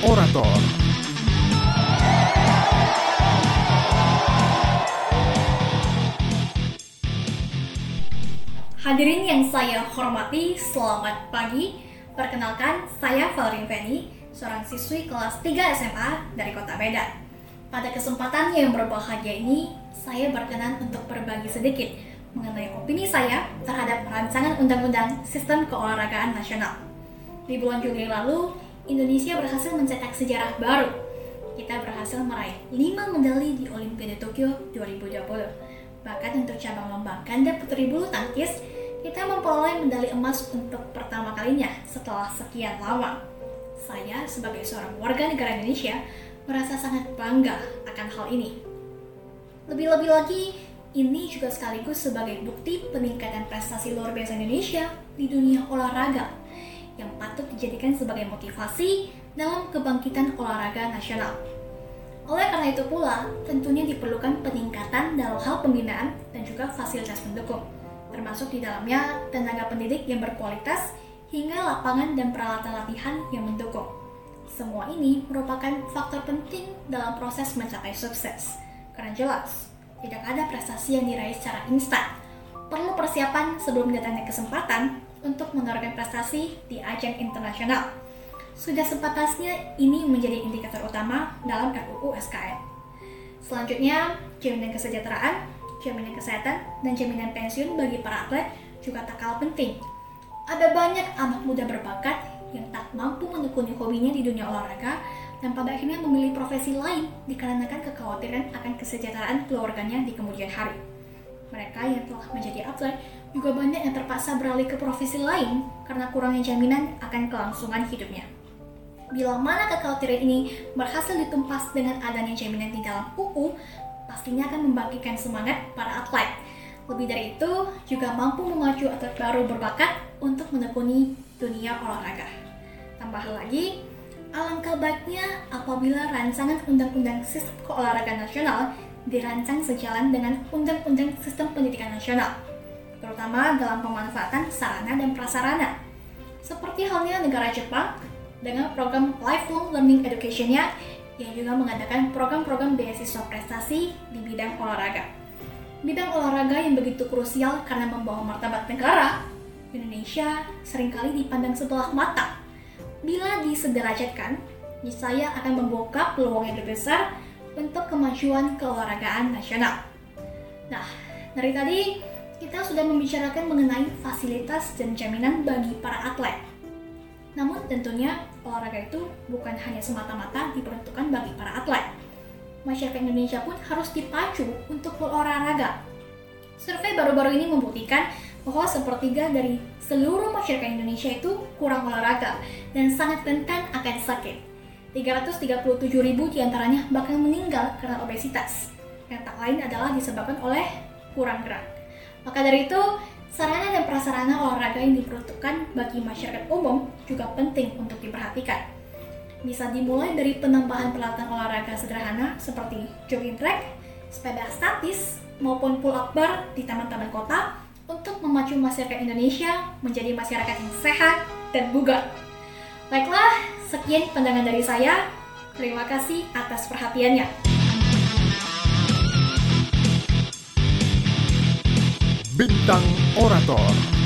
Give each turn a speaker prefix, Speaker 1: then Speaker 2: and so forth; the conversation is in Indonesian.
Speaker 1: Orator
Speaker 2: Hadirin yang saya hormati, selamat pagi. Perkenalkan, saya Valerie Penny, seorang siswi kelas 3 SMA dari Kota Medan. Pada kesempatan yang berbahagia ini, saya berkenan untuk berbagi sedikit mengenai opini saya terhadap rancangan Undang-Undang Sistem Keolahragaan Nasional. Di bulan Juli lalu, Indonesia berhasil mencetak sejarah baru. Kita berhasil meraih 5 medali di Olimpiade Tokyo 2020 Bahkan untuk cabang lomba ganda putri bulu tangkis, kita memperoleh medali emas untuk pertama kalinya setelah sekian lama. Saya sebagai seorang warga negara Indonesia merasa sangat bangga akan hal ini. Lebih-lebih lagi, ini juga sekaligus sebagai bukti peningkatan prestasi luar biasa Indonesia di dunia olahraga yang patut dijadikan sebagai motivasi dalam kebangkitan olahraga nasional. Oleh karena itu pula, tentunya diperlukan peningkatan dalam hal pembinaan dan juga fasilitas pendukung, termasuk di dalamnya tenaga pendidik yang berkualitas hingga lapangan dan peralatan latihan yang mendukung. Semua ini merupakan faktor penting dalam proses mencapai sukses, karena jelas tidak ada prestasi yang diraih secara instan. Perlu persiapan sebelum datangnya kesempatan untuk menorehkan prestasi di ajang internasional sudah sepatasnya ini menjadi indikator utama dalam RUU SKN. Selanjutnya, jaminan kesejahteraan, jaminan kesehatan, dan jaminan pensiun bagi para atlet juga tak kalah penting. Ada banyak anak muda berbakat yang tak mampu menekuni hobinya di dunia olahraga dan pada akhirnya memilih profesi lain dikarenakan kekhawatiran akan kesejahteraan keluarganya di kemudian hari. Mereka yang telah menjadi atlet juga banyak yang terpaksa beralih ke profesi lain karena kurangnya jaminan akan kelangsungan hidupnya. Bila mana kekhawatiran ini berhasil ditumpas dengan adanya jaminan di dalam UU, pastinya akan membangkitkan semangat para atlet. Lebih dari itu, juga mampu memacu atlet baru berbakat untuk menekuni dunia olahraga. Tambah lagi, alangkah baiknya apabila rancangan Undang-Undang Sistem Keolahragaan Nasional dirancang sejalan dengan Undang-Undang Sistem Pendidikan Nasional, terutama dalam pemanfaatan sarana dan prasarana. Seperti halnya negara Jepang dengan program Lifelong Learning Education-nya yang juga mengadakan program-program beasiswa prestasi di bidang olahraga. Bidang olahraga yang begitu krusial karena membawa martabat negara, Indonesia sering kali dipandang sebelah mata. Bila disederajatkan, niscaya akan membuka peluang yang lebih besar untuk kemajuan keolahragaan nasional. Nah, dari tadi kita sudah membicarakan mengenai fasilitas dan jaminan bagi para atlet. Namun tentunya olahraga itu bukan hanya semata-mata diperuntukkan bagi para atlet. Masyarakat Indonesia pun harus dipacu untuk berolahraga. Survei baru-baru ini membuktikan bahwa sepertiga dari seluruh masyarakat Indonesia itu kurang olahraga dan sangat rentan akan sakit. 337 ribu di antaranya bahkan meninggal karena obesitas, yang tak lain adalah disebabkan oleh kurang gerak. Maka dari itu, Sarana dan prasarana olahraga yang diperuntukkan bagi masyarakat umum juga penting untuk diperhatikan. Bisa dimulai dari penambahan peralatan olahraga sederhana seperti jogging track, sepeda statis, maupun pull-up bar di taman-taman kota untuk memacu masyarakat Indonesia menjadi masyarakat yang sehat dan bugar. Baiklah, sekian pandangan dari saya. Terima kasih atas perhatiannya.
Speaker 1: Bintang Orator